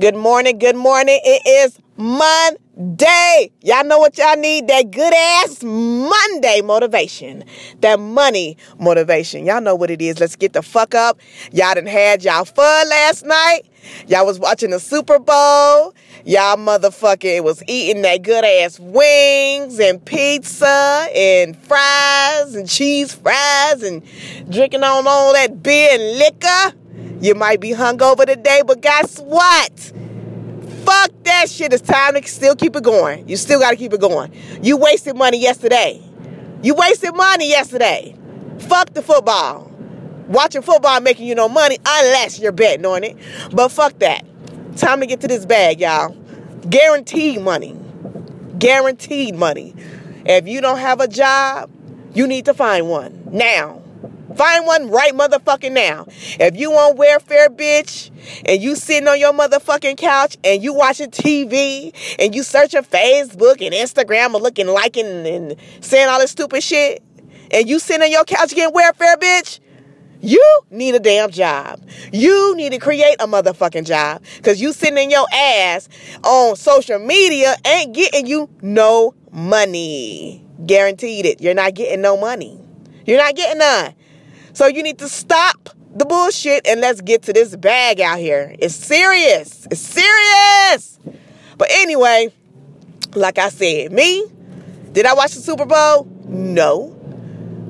Good morning, good morning. It is Monday. Y'all know what y'all need? That good ass Monday motivation. That money motivation. Y'all know what it is. Let's get the fuck up. Y'all done had y'all fun last night. Y'all was watching the Super Bowl. Y'all motherfucker was eating that good ass wings and pizza and fries and cheese fries and drinking on all that beer and liquor. You might be hungover today, but guess what? Fuck that shit. It's time to still keep it going. You still got to keep it going. You wasted money yesterday. You wasted money yesterday. Fuck the football. Watching football making you no money unless you're betting on it. But fuck that. Time to get to this bag, y'all. Guaranteed money. Guaranteed money. If you don't have a job, you need to find one now. Find one right motherfucking now. If you on welfare, bitch, and you sitting on your motherfucking couch and you watching TV and you searching Facebook and Instagram and looking, liking, and saying all this stupid shit, and you sitting on your couch getting welfare, bitch, you need a damn job. You need to create a motherfucking job. Cause you sitting in your ass on social media ain't getting you no money. Guaranteed it. You're not getting no money. You're not getting none. So you need to stop the bullshit and let's get to this bag out here. It's serious. It's serious. But anyway, like I said, me, did I watch the Super Bowl? No.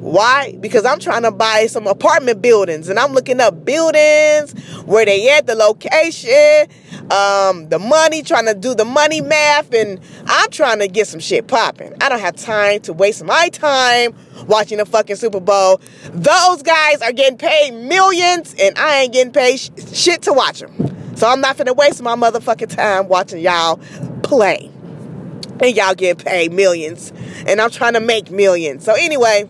Why? Because I'm trying to buy some apartment buildings and I'm looking up buildings, where they at, the location, um, the money, trying to do the money math, and I'm trying to get some shit popping. I don't have time to waste my time watching the fucking Super Bowl. Those guys are getting paid millions and I ain't getting paid sh- shit to watch them. So I'm not gonna waste my motherfucking time watching y'all play. And y'all getting paid millions. And I'm trying to make millions. So anyway,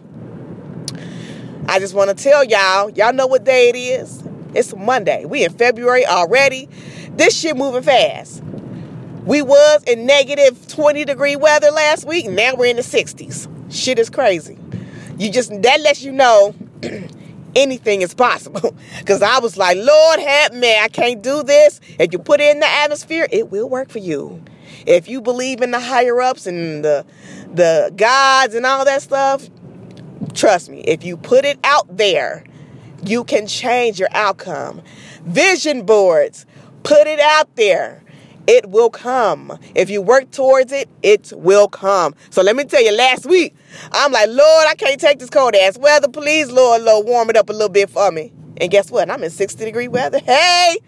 I just want to tell y'all, y'all know what day it is. It's Monday. We in February already. This shit moving fast. We was in negative 20 degree weather last week. Now we're in the 60s. Shit is crazy. You just that lets you know anything is possible. Cause I was like, Lord help me, I can't do this. If you put it in the atmosphere, it will work for you. If you believe in the higher ups and the the gods and all that stuff, Trust me, if you put it out there, you can change your outcome. Vision boards, put it out there. It will come. If you work towards it, it will come. So let me tell you, last week, I'm like, Lord, I can't take this cold ass weather. Please, Lord, Lord, warm it up a little bit for me. And guess what? I'm in 60 degree weather. Hey!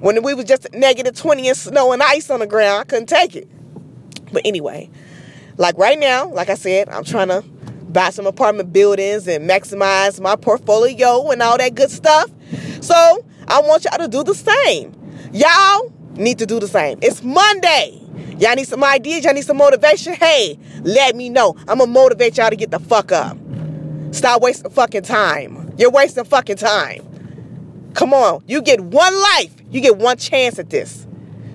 When we was just negative 20 and snow and ice on the ground, I couldn't take it. But anyway, like right now, like I said, I'm trying to buy some apartment buildings and maximize my portfolio and all that good stuff. So I want y'all to do the same. Y'all need to do the same. It's Monday. Y'all need some ideas. Y'all need some motivation. Hey, let me know. I'm gonna motivate y'all to get the fuck up. Stop wasting fucking time. You're wasting fucking time. Come on. You get one life. You get one chance at this.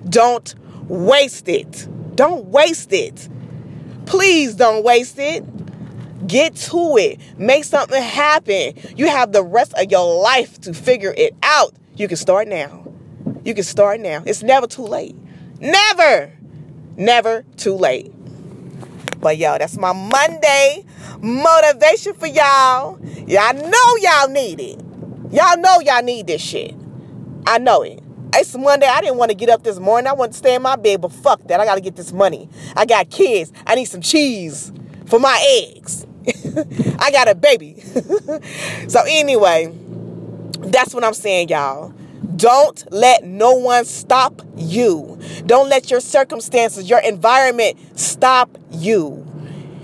Don't waste it. Don't waste it. Please don't waste it. Get to it. Make something happen. You have the rest of your life to figure it out. You can start now. You can start now. It's never too late. Never. Never too late. But yo, that's my Monday motivation for y'all. Y'all know y'all need it. Y'all know y'all need this shit. I know it. It's Monday. I didn't want to get up this morning. I want to stay in my bed, but fuck that. I got to get this money. I got kids. I need some cheese for my eggs. I got a baby. so anyway, that's what I'm saying, y'all. Don't let no one stop you. Don't let your circumstances, your environment stop you.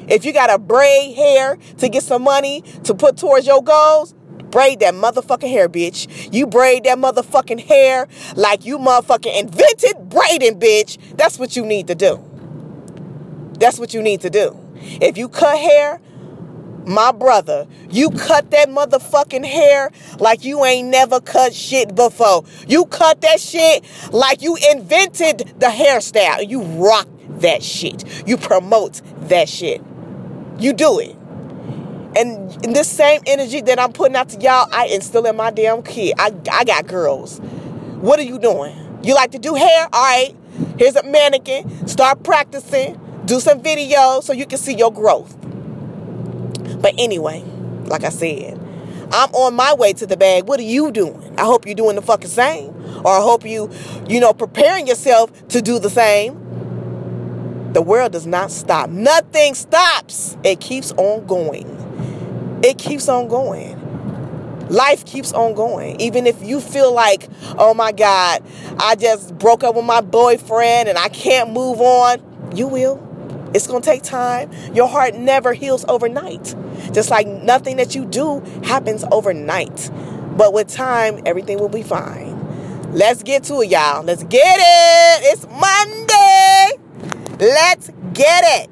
If you got to braid hair to get some money to put towards your goals, braid that motherfucking hair, bitch. You braid that motherfucking hair like you motherfucking invented braiding, bitch. That's what you need to do. That's what you need to do. If you cut hair, my brother, you cut that motherfucking hair like you ain't never cut shit before. You cut that shit like you invented the hairstyle. You rock that shit. You promote that shit. You do it. And in this same energy that I'm putting out to y'all, I instill in my damn kid. I, I got girls. What are you doing? You like to do hair? All right. Here's a mannequin. Start practicing. Do some videos so you can see your growth. But anyway, like I said, I'm on my way to the bag. What are you doing? I hope you're doing the fucking same. Or I hope you, you know, preparing yourself to do the same. The world does not stop. Nothing stops. It keeps on going. It keeps on going. Life keeps on going. Even if you feel like, oh my God, I just broke up with my boyfriend and I can't move on, you will. It's going to take time. Your heart never heals overnight. Just like nothing that you do happens overnight. But with time, everything will be fine. Let's get to it, y'all. Let's get it. It's Monday. Let's get it.